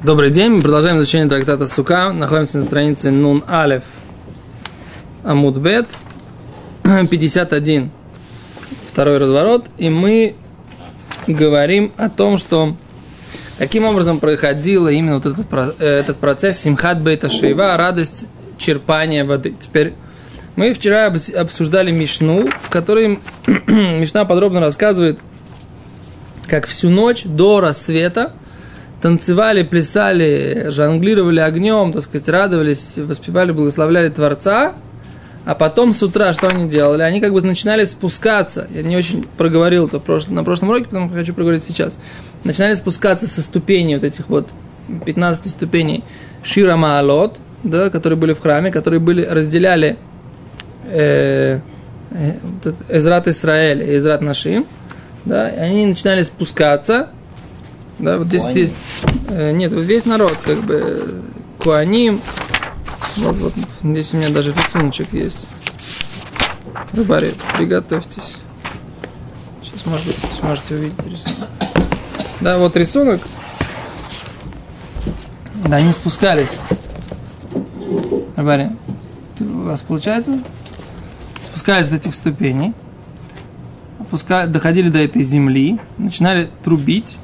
Добрый день, мы продолжаем изучение трактата Сука. Находимся на странице Нун Алев Амудбет 51. Второй разворот. И мы говорим о том, что каким образом проходил именно вот этот, э, этот процесс Симхат Бейта Шейва, радость черпания воды. Теперь мы вчера обсуждали Мишну, в которой Мишна подробно рассказывает, как всю ночь до рассвета танцевали, плясали, жонглировали огнем, так сказать, радовались, воспевали, благословляли Творца, а потом с утра что они делали? Они как бы начинали спускаться. Я не очень проговорил это на прошлом уроке, потому хочу проговорить сейчас. Начинали спускаться со ступеней вот этих вот 15 ступеней Шира Маалот, да, которые были в храме, которые были, разделяли э, э, Исраэль и Эзрат Нашим. Да, и они начинали спускаться, да, вот здесь, здесь э, нет, вот весь народ, как бы, Куаним. Вот, вот, здесь у меня даже рисуночек есть. Рыбари, приготовьтесь. Сейчас, может быть, сможете увидеть рисунок. Да, вот рисунок. Да, они спускались. Рыбари, у вас получается? Спускались до этих ступеней. Опуска... Доходили до этой земли, начинали трубить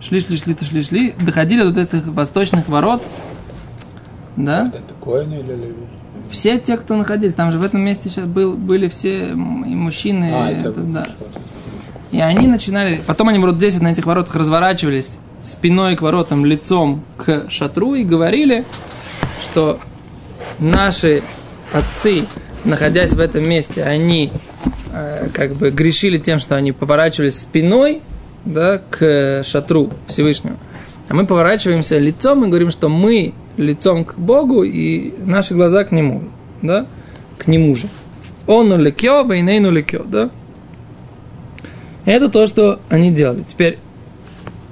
шли, шли, шли, шли, шли, доходили до этих восточных ворот, да? Это Коэн или Леви? Все те, кто находились, там же в этом месте сейчас был, были все и мужчины, А, это, это, да. И они начинали, потом они вот здесь вот на этих воротах разворачивались спиной к воротам, лицом к шатру и говорили, что наши отцы, находясь в этом месте, они э, как бы грешили тем, что они поворачивались спиной да, к шатру Всевышнего. А мы поворачиваемся лицом и говорим, что мы лицом к Богу и наши глаза к Нему, да, к Нему же. Он улекё, вейнейн улекё, да. Это то, что они делали. Теперь,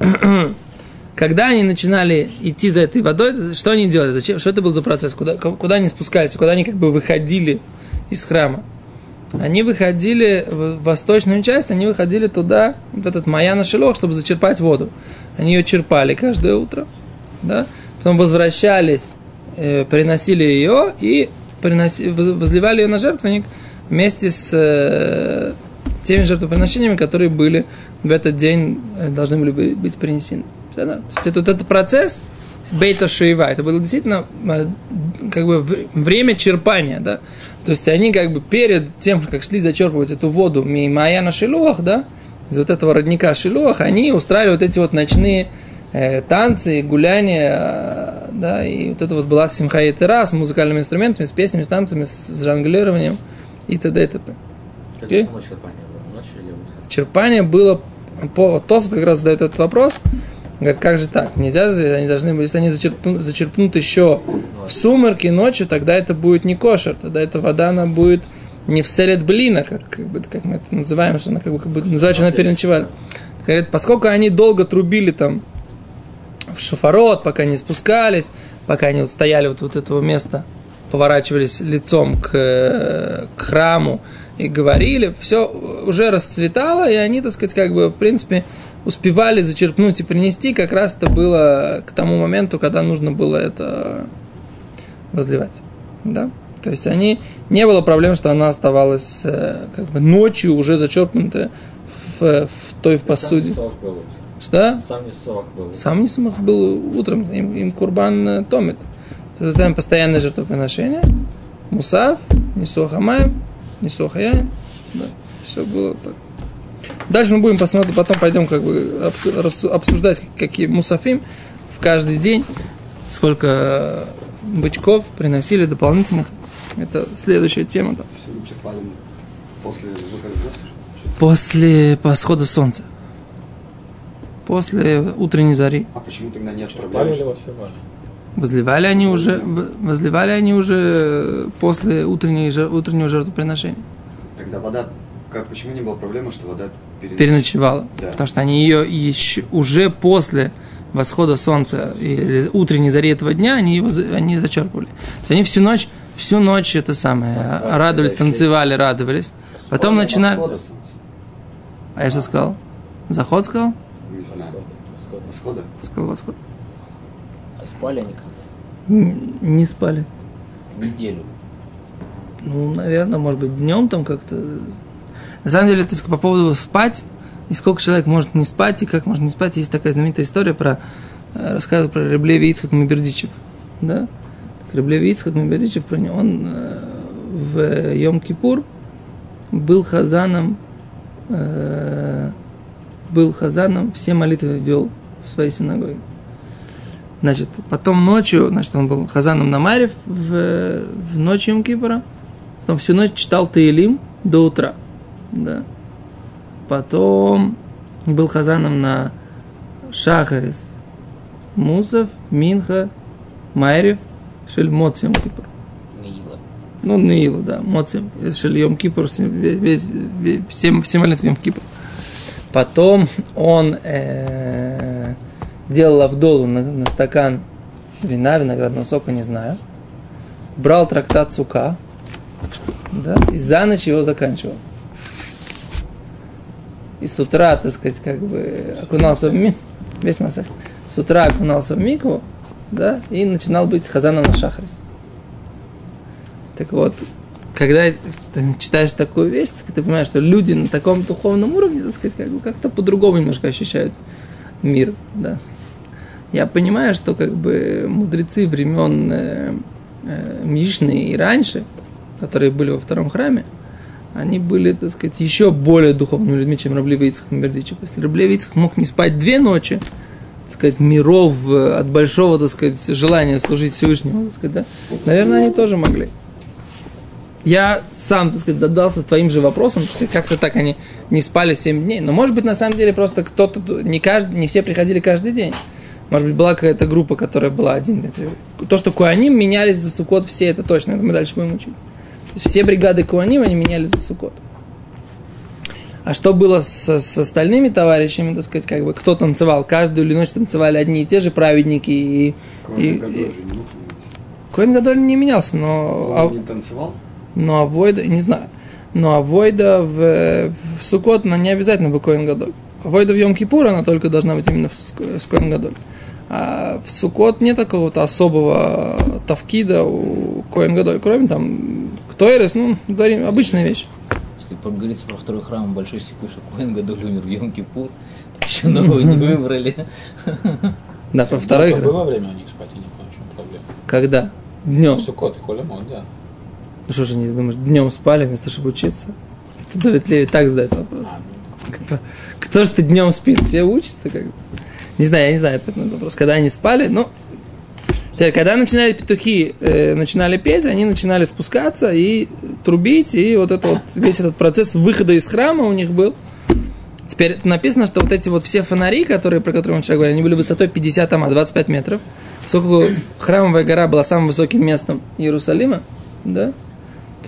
когда они начинали идти за этой водой, что они делали? Зачем? Что это был за процесс? Куда, куда они спускались? Куда они как бы выходили из храма? Они выходили в восточную часть, они выходили туда, в этот Маяна Шилох, чтобы зачерпать воду. Они ее черпали каждое утро, да? потом возвращались, э, приносили ее и приноси, возливали ее на жертвенник вместе с э, теми жертвоприношениями, которые были в этот день, э, должны были быть принесены. То есть это вот этот процесс, бейта шуева, это было действительно э, как бы время черпания, да, то есть они как бы перед тем, как шли зачерпывать эту воду Мимая на Шилуах, да, из вот этого родника Шилуах, они устраивали вот эти вот ночные э, танцы, гуляния, э, да, и вот это вот была симха и тера с музыкальными инструментами, с песнями, с танцами, с жонглированием и т.д. и т.п. Okay? черпание было? Ночью или? Черпание было, по, Тосот как раз задает этот вопрос, Говорит, как же так? Нельзя же, они должны были, если они зачерпнут, зачерпнут еще в сумерки ночью, тогда это будет не кошер, тогда эта вода, она будет не в селет блина, как, как, бы, как мы это называем, что она как бы, как бы называется, она переночевали. Говорит, поскольку они долго трубили там в шофорот, пока не спускались, пока они вот стояли вот, вот этого места, поворачивались лицом к, к храму и говорили, все уже расцветало, и они, так сказать, как бы, в принципе, успевали зачерпнуть и принести, как раз это было к тому моменту, когда нужно было это возливать. Да? То есть они не было проблем, что она оставалась э, как бы ночью уже зачерпнутая в, в той в посуде. Что? Сам Нисох был. Сам Нисох был утром, им, им курбан э, томит. То есть постоянное жертвоприношение. Мусав, Нисох Амаем, Нисох Яин. Да, все было так. Дальше мы будем посмотреть, потом пойдем как бы обсуждать, какие мусафим в каждый день, сколько бычков приносили дополнительных. Это следующая тема. Да. После После восхода солнца. После утренней зари. А почему тогда нет проблем? Возливали они уже, возливали они уже после утренней, утреннего жертвоприношения. Тогда вода как, почему не было проблемы, что вода переночевала? переночевала да. Потому что они ее еще уже после восхода солнца или утренней зари этого дня они его они зачерпывали. То есть они всю ночь, всю ночь это самое танцевали, радовались, танцевали, радовались. Потом начинали. А я что сказал? Заход сказал? Не знаю. Восхода. Восхода? Сказал восход. А спали они когда? Н- Не спали. Неделю. Ну, наверное, может быть, днем там как-то. На самом деле, это по поводу спать, и сколько человек может не спать, и как можно не спать. Есть такая знаменитая история про э, рассказывают про Реблеви Ицхак Мибердичев. Да? Так Реблеви Ицхак Мибердичев, про него, он э, в Йом-Кипур был хазаном, э, был хазаном, все молитвы вел в своей синагоге. Значит, потом ночью, значит, он был хазаном на Марев в, в ночь Йом-Кипура, потом всю ночь читал Таилим до утра. Да. Потом был хазаном на Шахарис, Мусов, Минха, Майрев, Шель Моц Йом Кипур. Неила. Ну, Наилу, да, Моцем, Шель Йом Кипур, весь, весь, все, все молитвы Йом Кипур. Потом он э, делал Авдолу на, на стакан вина, виноградного сока, не знаю. Брал трактат Сука, да, и за ночь его заканчивал. И с утра, так сказать, как бы окунался в ми... весь массаж. С утра окунался в микву, да, и начинал быть хазаном на шахрис. Так вот, когда читаешь такую вещь, так ты понимаешь, что люди на таком духовном уровне, так сказать, как бы как-то по-другому немножко ощущают мир, да. Я понимаю, что как бы мудрецы времен э, э, Мишны и раньше, которые были во втором храме, они были, так сказать, еще более духовными людьми, чем Раблева Ицхак Мебердичев. Если Раблева Ицхак мог не спать две ночи, так сказать, миров э, от большого, так сказать, желания служить Всевышнему, так сказать, да, наверное, они тоже могли. Я сам, так сказать, задался твоим же вопросом, так сказать, как-то так они не спали 7 дней. Но, может быть, на самом деле, просто кто-то, не, каждый, не все приходили каждый день. Может быть, была какая-то группа, которая была один. То, что Куаним менялись за Сукот, все это точно, это мы дальше будем учить. Все бригады Куаним, они менялись за Сукот. А что было с, с остальными товарищами, так сказать, как бы кто танцевал? Каждую или ночь танцевали одни и те же праведники. И, и, Гадоль не менялся, но... Он а- не танцевал? но Авойда, не знаю, но Авойда в, в Сукот, она не обязательно в Коэн Гадоль. Авойда в Йом Кипур, она только должна быть именно в с Коэн Гадоль. А в Сукот нет какого-то особого тавкида у Коэн Гадоль, кроме там Ктойрес, ну, говорим, обычная вещь. Если говорится про второй храм, большой секунд, что Коэн Гадоль умер в Йом Кипур, так еще нового не выбрали. Да, про второй Это храм. было время у них спать, я не понял, в чем проблема. Когда? Днем. Сукот, Холямон, да. Ну что же, не думаешь, днем спали вместо чтобы учиться? Это Давид Леви так задает вопрос. А, ну, Кто, кто ж ты днем спит? Все учатся как бы. Не знаю, я не знаю ответ на этот вопрос. Когда они спали, ну, теперь, когда начинали петухи, э, начинали петь, они начинали спускаться и трубить, и вот это вот, весь этот процесс выхода из храма у них был. Теперь написано, что вот эти вот все фонари, которые, про которые мы вчера говорили, они были высотой 50 ама, 25 метров. Поскольку храмовая гора была самым высоким местом Иерусалима, да,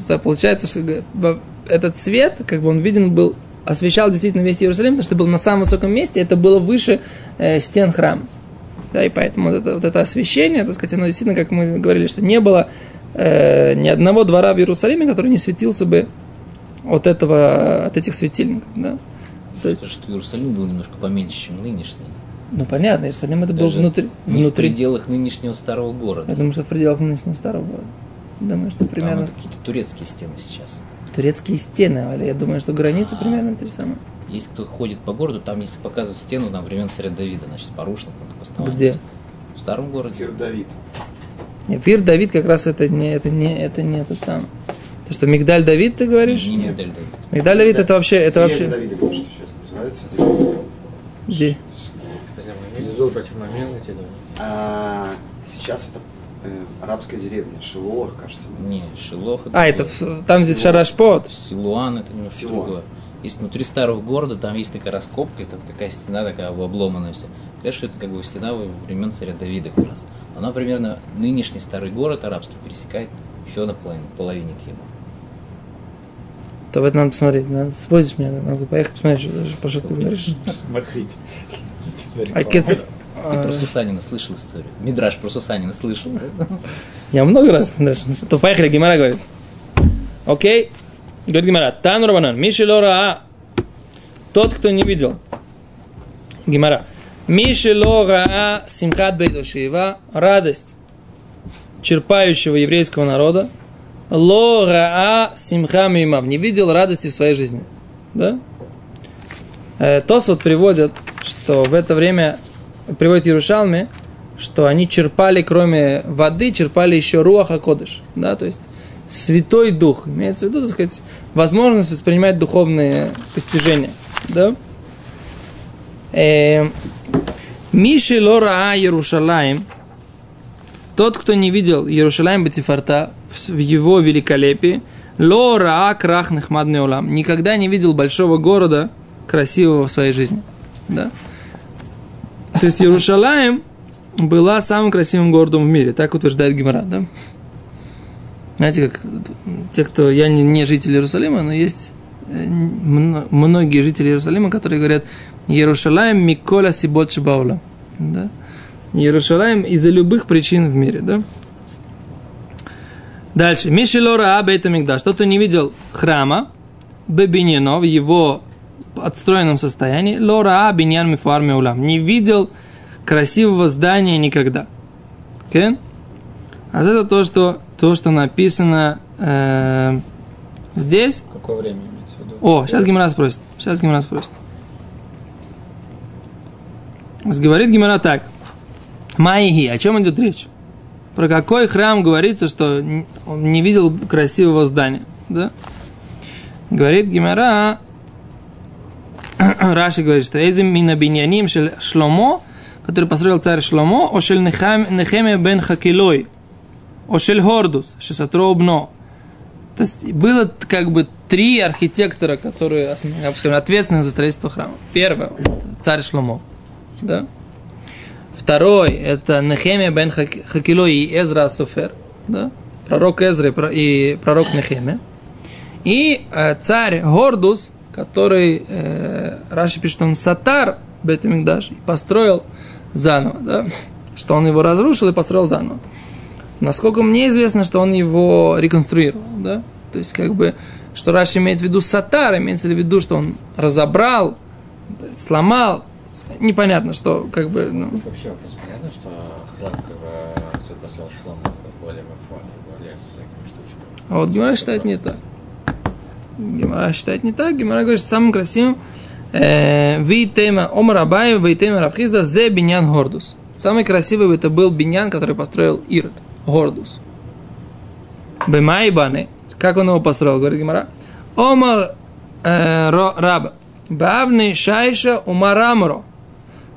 то получается, что этот свет, как бы он виден был, освещал действительно весь Иерусалим, потому что был на самом высоком месте, это было выше э, стен храма. Да, и поэтому вот это, вот это освещение, так сказать, оно действительно, как мы говорили, что не было э, ни одного двора в Иерусалиме, который не светился бы от этого, от этих светильников, да. То есть, что Иерусалим был немножко поменьше, чем нынешний. ну понятно, Иерусалим это был внутри, Не в внутри. пределах нынешнего старого города. Я думаю, что в пределах нынешнего старого города. Думаю, что примерно Там какие-то турецкие стены сейчас. турецкие стены, я думаю, что границы примерно те же самые. Если кто ходит по городу, там если показывают стену там времен царя Давида, значит, с порушником, только основание. Где? В старом городе. Фир Давид. Нет, Фир Давид как раз это не, это не, это не этот самый. То, что Мигдаль Давид, ты говоришь? Не Нет. Мигдаль Давид. Мигдаль Давид это вообще, это вообще... Давида, что сейчас называется. Где? Внизу против момента эти дома. А, сейчас это э, арабская деревня, Шилоах, кажется. Не, Шилох А, это в- там, где Шарашпот. Силуан это немножко Силуан. другое. Есть внутри старого города, там есть такая раскопка, там такая стена такая обломанная вся. Говорят, что это как бы стена времен царя Давида как раз. Она примерно нынешний старый город арабский пересекает еще на половине, половине Тхима. То в это надо посмотреть. Надо, свозишь меня, надо поехать посмотреть, что, что ты говоришь. Смотрите. А Кецер... Ты а, про Сусанина слышал историю? Мидраж про Сусанина слышал? Я много раз. даже. То поехали, Гимара говорит. Окей. Говорит Гимара. Тан Раванан. Миши Лора Тот, кто не видел. Гимара. Миши лора симхат бейтошиева, радость черпающего еврейского народа, лора симха мимав, не видел радости в своей жизни. Да? Э, Тос вот приводят, что в это время, приводит Иерушалме, что они черпали, кроме воды, черпали еще руаха кодыш. Да, то есть Святой Дух. Имеется в виду, так сказать, возможность воспринимать духовные постижения. Да? Э, Миши Лора Иерушалаем, тот, кто не видел Иерушалаем Батифарта в его великолепии, Лора Крах Нахмадный Улам, никогда не видел большого города красивого в своей жизни. Да? То есть Иерушалаем была самым красивым городом в мире, так утверждает Гимара, да? Знаете, как те, кто... Я не, не житель Иерусалима, но есть э, многие жители Иерусалима, которые говорят Иерушалаем Миколя Сибот Шибаула. Да? Иерушалаем из-за любых причин в мире, да? Дальше. Мишелора Абейта Мигдаш. Тот, кто не видел храма, Бебиньяно в его отстроенном состоянии, Лора А Биньян Мифуар Меулам. Не видел красивого здания никогда. Okay? А это то, что то, что написано э, здесь. Какое время имеется в виду? О, сейчас Гимара спросит. Сейчас Гимара спросит. Говорит Гимара так. Майги, о чем идет речь? Про какой храм говорится, что он не видел красивого здания? Да? Говорит Гимара, Раши говорит, что Эзим мина биньяним шломо, который построил царь Шломо, ошель Нехеме бен Хакилой – Ошель Гордус, Шесатроубно. То есть было как бы три архитектора, которые скажем, ответственны за строительство храма. Первый – царь Шломо. Да? Второй – это Нехемия бен Хакило и Эзра Суфер. Да? Пророк Эзра и пророк Нехемия. И э, царь Гордус, который, э, Раши пишет, он сатар Бетамикдаш и построил заново. Да? Что он его разрушил и построил заново. Насколько мне известно, что он его реконструировал, да? То есть, как бы, что Раши имеет в виду сатар, имеется в виду, что он разобрал, сломал, непонятно, что, как бы, ну... Вообще вопрос понятно, что храм, который послал Шлома, более мафон, более с всякими штучками. А вот Гимара считает не так. Гимара считает не так. Гимара говорит, что самым красивым э, Витема Омар Абаев, Витема Равхизда, Зе Биньян Гордус. Самый красивый это был Биньян, который построил Ирод. Гордус. Бемайбаны. Как он его построил, говорит Гимара. Омар э, раба. Бавны шайша умарамро.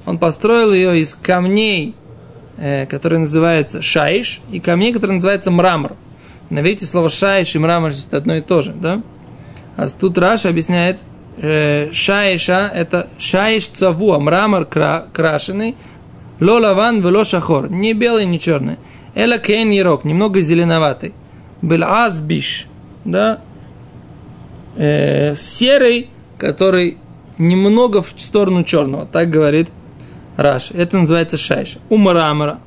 Он построил ее из камней, э, которые называются שיש, и камней, которые называются мрамор. Но видите, слово שיש и мрамор это одно и то же, да? А тут Раши объясняет, э, שישא это שיש צבוע, а мрамор кра, крашеный, לא לבן ולא שחור, не белый, не черный. אלא כעין ירוק, немного зеленоватый. בלע"ז ביש, да, э, серый, который немного в сторону черного, так говорит Раш. Это называется шайш. У мрамора.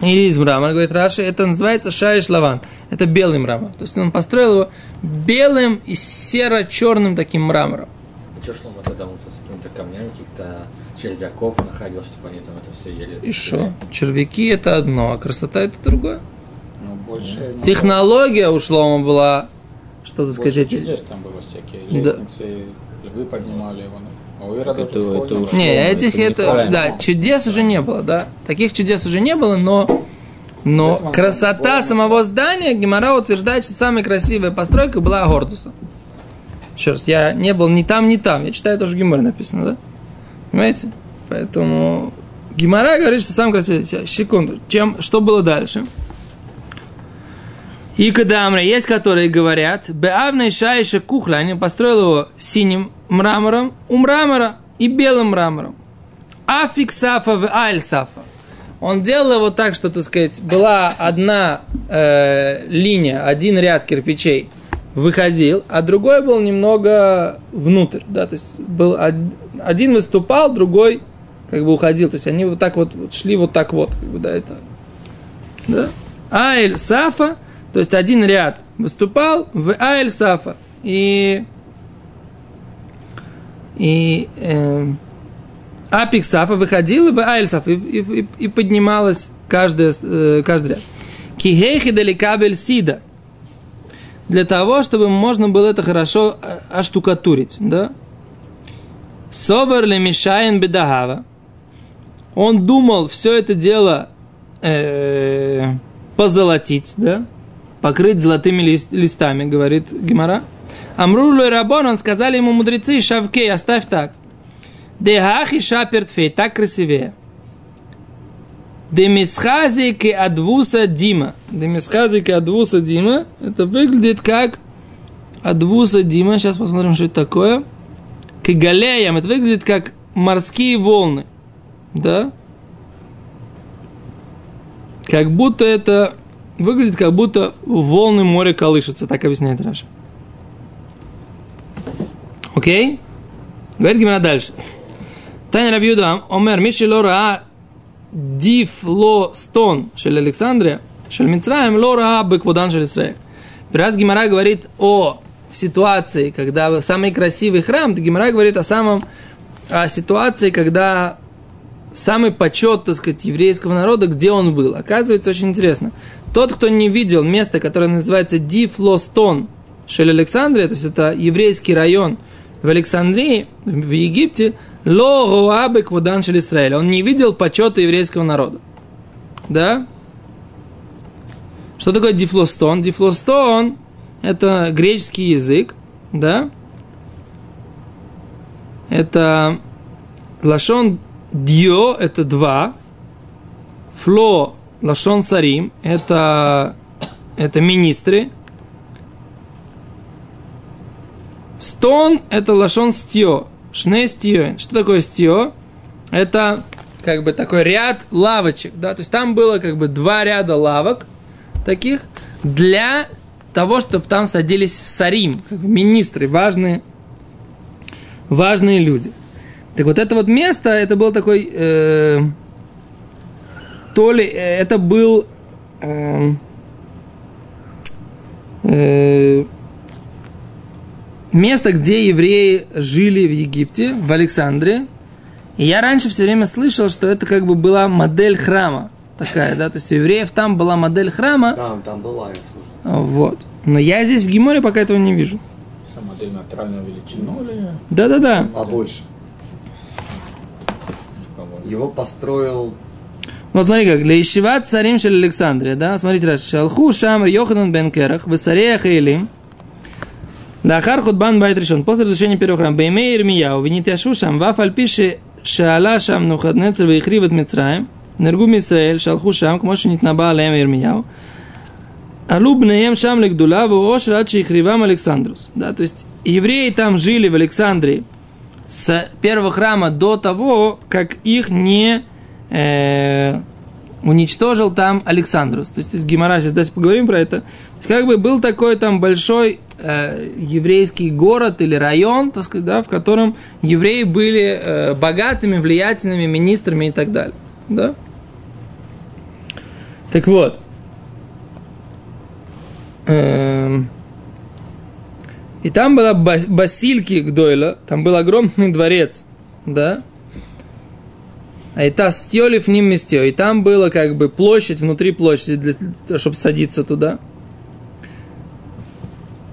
Или из мрамора, говорит Раши, это называется шайш лаван. Это белый мрамор. То есть он построил его белым и серо-черным таким мрамором. А что шло тогда он с какими-то камнями, каких-то червяков находил, чтобы они там это все ели? И что? Червяки это одно, а красота это другое. Ну, больше... ну, Технология у Шлома была, что-то сказать. чудес там было всякие. Да. Лестницы, львы поднимали его. А у Ирода Это- уже это входит. уж- Не, этих это это, да, чудес уже не было, да. Таких чудес уже не было, но, но Поэтому красота самого здания Гемора утверждает, что самая красивая постройка была Гордуса. Еще раз, я не был ни там, ни там. Я читаю тоже в Геморе написано, да? Понимаете? Поэтому Гемора говорит, что самое красивое. Сейчас, Секунду. Чем, что было дальше? И кадамра, есть которые говорят, Беавной шайша они построил его синим мрамором, у мрамора и белым мрамором. Афик сафа в аль сафа. Он делал его так, что, так сказать, была одна э, линия, один ряд кирпичей выходил, а другой был немного внутрь, да, то есть был один выступал, другой как бы уходил, то есть они вот так вот, вот шли вот так вот, как бы, да, это, да. Айль Сафа, то есть один ряд выступал в Айль Сафа. И, и, эм, А Пиксафа выходила бы Айльсаф и, и, и, и поднималась каждая, э, каждый ряд. Кихейхи далекабель сида. Для того, чтобы можно было это хорошо э, оштукатурить, да? Совер ли мешаен бедагава. Он думал все это дело э, позолотить, да? Покрыть золотыми лист, листами, говорит Гимара. Амрулу и Рабон, он сказали ему мудрецы, шавкей, оставь так. Дехах и шапертфей, так красивее. Демисхазики адвуса дима. Демисхазики адвуса дима. Это выглядит как адвуса дима. Сейчас посмотрим, что это такое. Кигалеям. Это выглядит как морские волны. Да? Как будто это выглядит, как будто волны моря колышутся. Так объясняет Раша. Окей? Говорит Гимара дальше. Таня Рабьюда, Омер, Миши Лора Дифлостон шель Александрия, шель Мицраем Лора Беквудан шель Исраэль. Раз Гимара говорит о ситуации, когда самый красивый храм, Гимара говорит о самом о ситуации, когда самый почет, так сказать, еврейского народа, где он был. Оказывается, очень интересно. Тот, кто не видел место, которое называется Дифлостон, Шель Александрия, то есть это еврейский район в Александрии, в Египте, Ло Руабы Квудан Шель Исраэля. Он не видел почета еврейского народа. Да? Что такое дифлостон? Дифлостон – это греческий язык, да? Это лашон дьо – это два, фло – лашон сарим – это, это министры, стон – это лашон стьо, шне стьо. Что такое стьо? Это как бы такой ряд лавочек, да, то есть там было как бы два ряда лавок таких для того, чтобы там садились сарим, министры, важные, важные люди. Так вот это вот место, это был такой, э, то ли э, это был э, э, место, где евреи жили в Египте, в Александре. И я раньше все время слышал, что это как бы была модель храма такая, да, то есть у евреев там была модель храма. Там, там была, я слышал. Вот. Но я здесь в Гиморе пока этого не вижу. Самодель величину ну, или... Да-да-да. А больше? Его построил вот смотри как. Лейшива царим шель Александрия, да? Смотрите раз. Шалху шамр Йоханан бен Керах, высарея хейлим. Лахар худбан байт решен. После разрешения первого храма. Беймей Ирмияу, винит яшу шам, вафаль пиши шаала шам нухаднецер вейхривет Мицраем. Нергум Исраэль, шалху шам, кмошинит наба алем Ирмияу. Алубнеем шам легдула воош радши хривам Александрус. Да, то есть евреи там жили в Александрии с первого храма до того, как их не э, уничтожил там Александрус. То есть, есть Гимара, сейчас давайте поговорим про это. То есть, как бы был такой там большой э, еврейский город или район, так сказать, да, в котором евреи были э, богатыми, влиятельными министрами и так далее. Да? Так вот – Эм, и там была бас- Басильки Гдойла, там был огромный дворец, да? А и та стёли в ним месте, и там была как бы площадь внутри площади, для, чтобы садиться туда.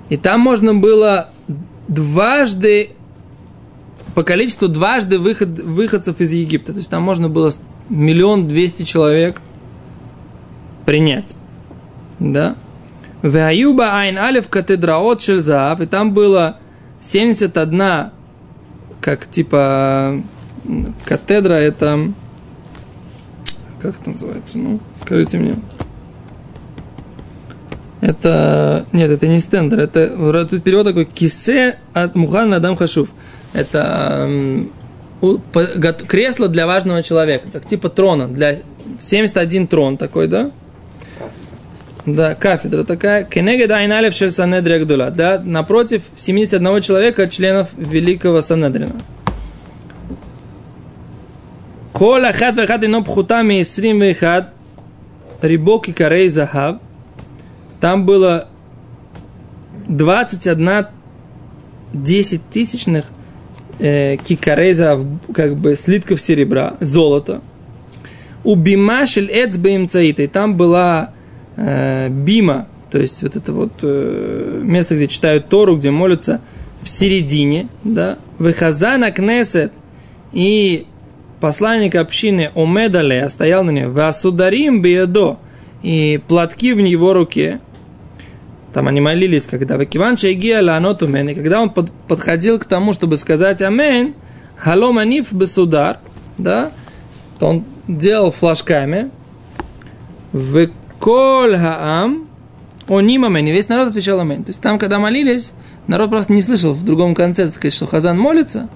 И там можно было дважды, по количеству дважды выход, выходцев из Египта. То есть там можно было миллион двести человек принять. Да? В Аюба Айн Алев катедраот Шельзаав, и там было 71, как типа катедра, это как это называется? Ну, скажите мне. Это, нет, это не стендер, это тут перевод такой кисе от Мухан Адам Хашуф. Это кресло для важного человека, как типа трона, для 71 трон такой, да? Да, кафедра такая. Кенегед Айналев Шель Санедрия Гдула. Да, напротив 71 человека, членов Великого Санедрина. Кола хат вехат ино пхутами исрим вехат рибок и карей захав. Там было 21 10 тысячных э, кикареза, как бы слитков серебра, золота. У бимашель эцбеем цаитой, там была э, бима, то есть вот это вот э, место, где читают Тору, где молятся в середине, да, выхазана кнесет, и посланник общины Омедале стоял на ней, Васударим биедо, и платки в его руке, там они молились, когда Вакиван Шайгия Ланотумен, и когда он под, подходил к тому, чтобы сказать Амен, Халом Бесудар, да, то он делал флажками, в Коль Хаам, Амен, и весь народ отвечал Амен. То есть там, когда молились, народ просто не слышал в другом конце, так сказать, что Хазан молится,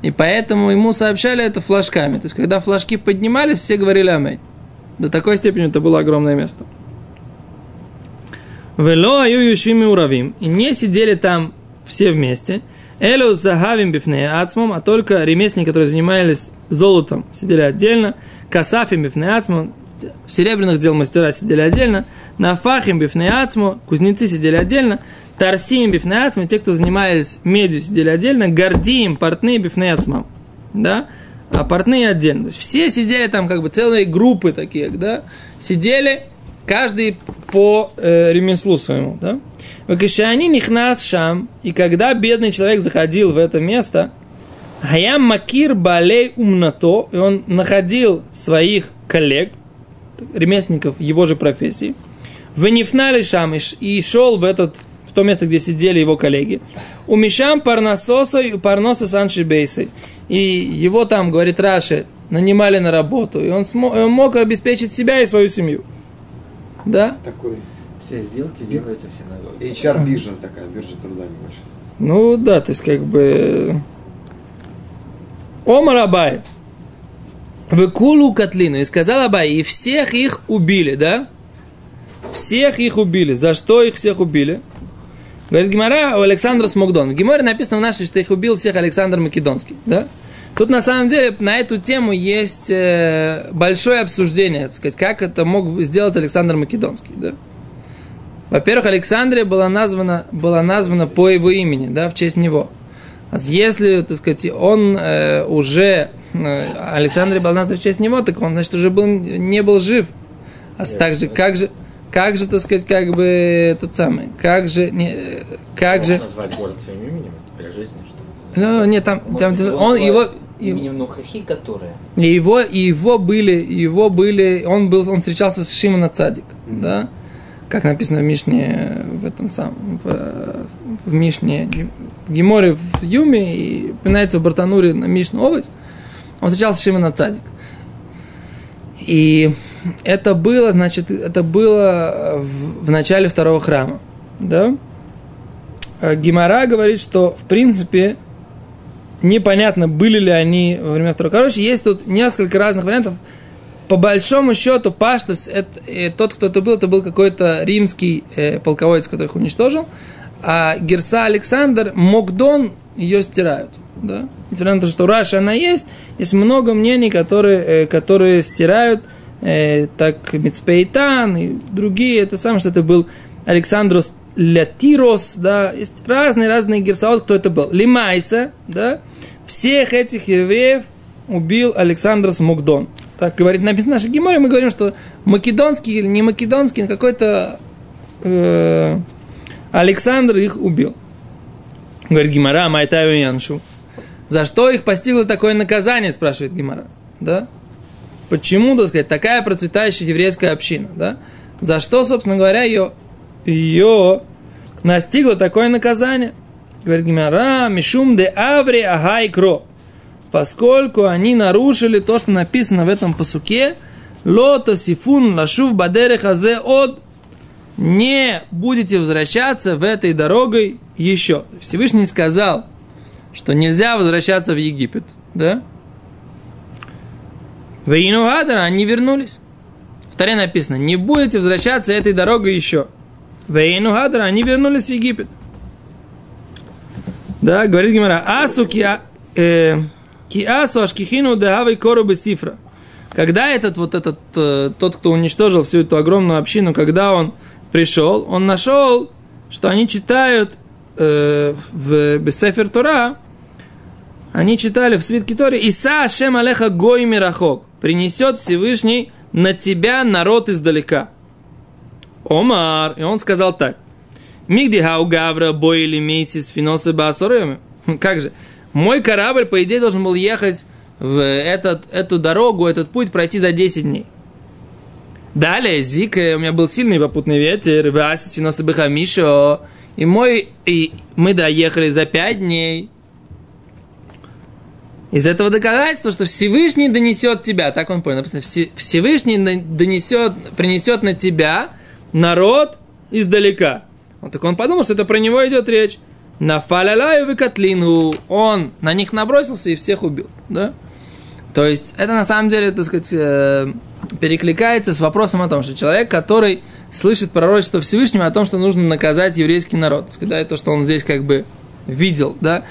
и поэтому ему сообщали это флажками. То есть, когда флажки поднимались, все говорили Аминь. До такой степени это было огромное место. Вело аю уравим. И не сидели там все вместе. Элю загавим бифне ацмом, а только ремесленники, которые занимались золотом, сидели отдельно. Касафим бифне ацмом, серебряных дел мастера сидели отдельно. Нафахим бифне ацмо, кузнецы сидели отдельно. Тарсим бифне ацмо, те, кто занимались медью, сидели отдельно. Гордием, портные бифне ацмом. Да? А портные отдельно. То есть все сидели там, как бы целые группы такие, да? Сидели каждый по э, ремеслу своему, да? Вакишани нихнас шам, и когда бедный человек заходил в это место, Хаям Макир Балей Умнато, и он находил своих коллег, ремесленников его же профессии, Венифнали шам, и шел в этот в то место, где сидели его коллеги. У Мишам Парнасоса и Парноса Санши Бейсы. И его там, говорит Раши, нанимали на работу. И он, смог, он мог обеспечить себя и свою семью. Да? Такой Все сделки делаются в синагоге. HR биржа такая, биржа труда небольшая. Ну да, то есть как бы... Омар Абай. Выкулу Котлину. И сказал Абай, и всех их убили, да? Всех их убили. За что их всех убили? Говорит Гимара у Александра Смогдон. В Гиморе написано в нашей, что их убил всех Александр Македонский. Да? Тут на самом деле на эту тему есть э, большое обсуждение, так сказать, как это мог сделать Александр Македонский. Да? Во-первых, Александрия была названа, была названа по его имени, да, в честь него. А если, так сказать, он э, уже, э, Александрия была названа в честь него, так он, значит, уже был, не был жив. А так же, как же, как же, так сказать, как бы, этот самый, как же, не, э, как же, назвать город своим именем это при жизни, что ли? ну, нет, там, там, он, его, Именем Нухахи, которая. Его, его были, его были, он был, он встречался с Шимона Цадик, да, как написано в Мишне, в этом самом, в, в Мишне, в Геморе, в Юме, и упоминается в Бартануре на Мишну Овощ, он встречался с Шимона Цадик. И это было, значит, это было в, в начале второго храма, да. А Гимара говорит, что, в принципе, непонятно, были ли они во время второго. Короче, есть тут несколько разных вариантов. По большому счету, Паштус, это, э, тот, кто это был, это был какой-то римский э, полководец, который их уничтожил. А Герса Александр, Мокдон, ее стирают. Да? Несмотря на то, что Раша она есть, есть много мнений, которые, э, которые стирают, э, так Мицпейтан и другие. Это самое, что это был Александрос Лятирос, да, есть разные-разные герсаот, кто это был. Лимайса, да, всех этих евреев убил Александр Смогдон. Так говорит в нашей Геморе, мы говорим, что македонский или не македонский, какой-то э, Александр их убил. Говорит Гимара, Майтаю Яншу. За что их постигло такое наказание, спрашивает Гимара. Да? Почему, так сказать, такая процветающая еврейская община, да? За что, собственно говоря, ее, ее настигло такое наказание? Говорит Гимара, Мишум де Аври Агай Кро. Поскольку они нарушили то, что написано в этом посуке, Лото Сифун Лашув Бадере Хазе от не будете возвращаться в этой дорогой еще. Всевышний сказал, что нельзя возвращаться в Египет, да? Вейну Гадара, они вернулись. В Таре написано, не будете возвращаться этой дорогой еще. Вейну Гадара, они вернулись в Египет. Да, говорит Гимара, асу ки, э, ки асу ашкихину дагавой корубы сифра. Когда этот вот этот, э, тот, кто уничтожил всю эту огромную общину, когда он пришел, он нашел, что они читают э, в Бесефер Тора они читали в свитке Тори, «Иса Ашем Алеха Гой Мирахок» принесет Всевышний на тебя народ издалека. Омар, и он сказал так, Мигди гавра бой или месяц финосы басорами. Как же? Мой корабль, по идее, должен был ехать в этот, эту дорогу, этот путь пройти за 10 дней. Далее, Зик, у меня был сильный попутный ветер, Васис финосы бахамишо, и мой, и мы доехали за 5 дней. Из этого доказательства, что Всевышний донесет тебя, так он понял, написано, Всевышний донесет, принесет на тебя народ издалека. Вот так он подумал, что это про него идет речь. На фалялаю выкатлину. Он на них набросился и всех убил. Да? То есть, это на самом деле, так сказать, э, перекликается с вопросом о том, что человек, который слышит пророчество Всевышнего о том, что нужно наказать еврейский народ. Да, то, что он здесь как бы видел, да.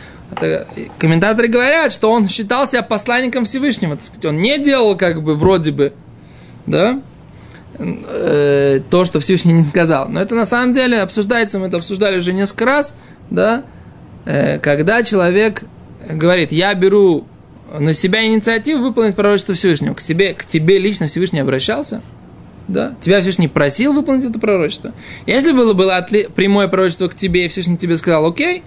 Комментаторы говорят, что он считался посланником Всевышнего, так сказать, он не делал как бы вроде бы, да, э, то, что Всевышний не сказал. Но это на самом деле обсуждается, мы это обсуждали уже несколько раз, да, э, когда человек говорит, я беру на себя инициативу выполнить пророчество Всевышнего, к тебе, к тебе лично Всевышний обращался, да, тебя Всевышний просил выполнить это пророчество. Если было, было отли- прямое пророчество к тебе, и Всевышний тебе сказал, окей,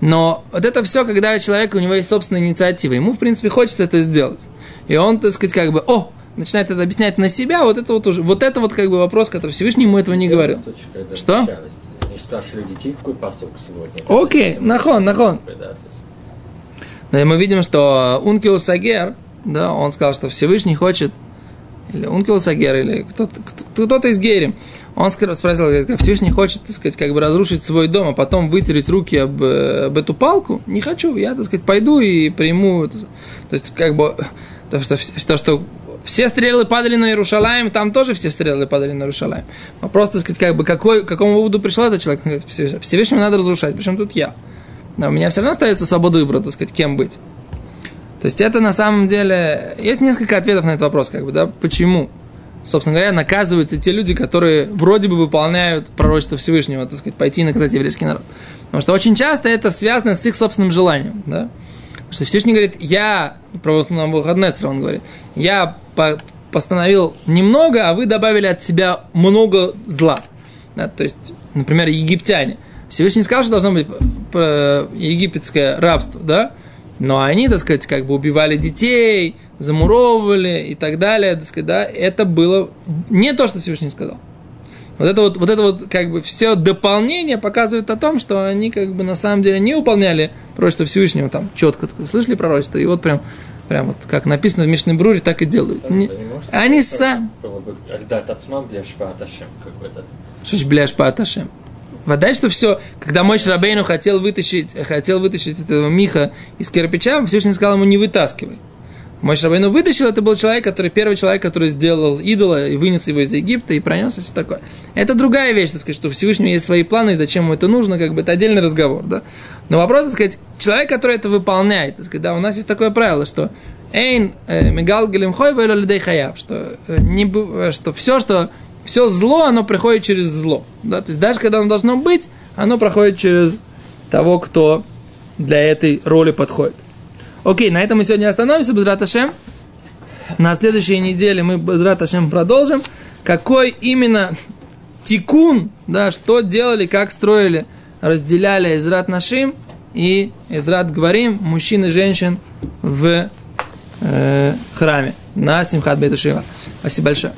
но вот это все, когда человек, у него есть собственная инициатива, ему, в принципе, хочется это сделать. И он, так сказать, как бы, о, начинает это объяснять на себя, вот это вот уже, вот это вот как бы вопрос, который Всевышний ему этого не говорил. Что? Они спрашивали детей, какой посок сегодня. Окей, нахон, нахон. Но мы видим, что Ункил Сагер, да, он сказал, что Всевышний хочет, или Ункил Сагер, или кто-то, кто-то из Герим, он спросил, как Всевышний хочет, так сказать, как бы разрушить свой дом, а потом вытереть руки об, об эту палку, не хочу, я, так сказать, пойду и приму. То есть, как бы, то, что, то, что все стрелы падали на Иерушалаем, там тоже все стрелы падали на Иерушалаем. Вопрос, так сказать, как бы, какой, к какому выводу пришел этот человек? Всевышнему надо разрушать, причем тут я. Но у меня все равно остается свобода выбора, так сказать, кем быть. То есть это на самом деле... Есть несколько ответов на этот вопрос, как бы, да, почему, собственно говоря, наказываются те люди, которые вроде бы выполняют пророчество Всевышнего, так сказать, пойти и наказать еврейский народ. Потому что очень часто это связано с их собственным желанием, да. Потому что Всевышний говорит, я, про Навуходнецера он говорит, я по, постановил немного, а вы добавили от себя много зла. Да, то есть, например, египтяне. Всевышний сказал, что должно быть э, египетское рабство, да? Но они, так сказать, как бы убивали детей, замуровывали и так далее, так сказать, да? Это было не то, что Всевышний сказал. Вот это вот, вот это вот как бы все дополнение показывает о том, что они как бы на самом деле не выполняли пророчество Всевышнего там четко. Слышали пророчество? И вот прям Прям вот как написано в Мишной Бруре, так и делают. Не, они сами. Что ж бляш паташем? Вода, что все, когда мой Шрабейну хотел вытащить, хотел вытащить этого Миха из кирпича, Всевышний сказал ему, не вытаскивай. Мой Шрабейну вытащил, это был человек, который, первый человек, который сделал идола и вынес его из Египта и пронес, и все такое. Это другая вещь, так сказать, что Всевышнего есть свои планы, и зачем ему это нужно, как бы это отдельный разговор, да. Но вопрос, так сказать, человек, который это выполняет, так сказать, да, у нас есть такое правило, что Эйн э, мигал хой людей хаяв, что, э, не, э, что все, что все зло, оно приходит через зло. Да? То есть даже когда оно должно быть, оно проходит через того, кто для этой роли подходит. Окей, на этом мы сегодня остановимся, без Раташем. На следующей неделе мы без Раташем продолжим. Какой именно тикун, да, что делали, как строили, разделяли Израт Нашим и Израт Говорим, мужчин и женщин в э, храме на Симхат Бетушива. Спасибо большое.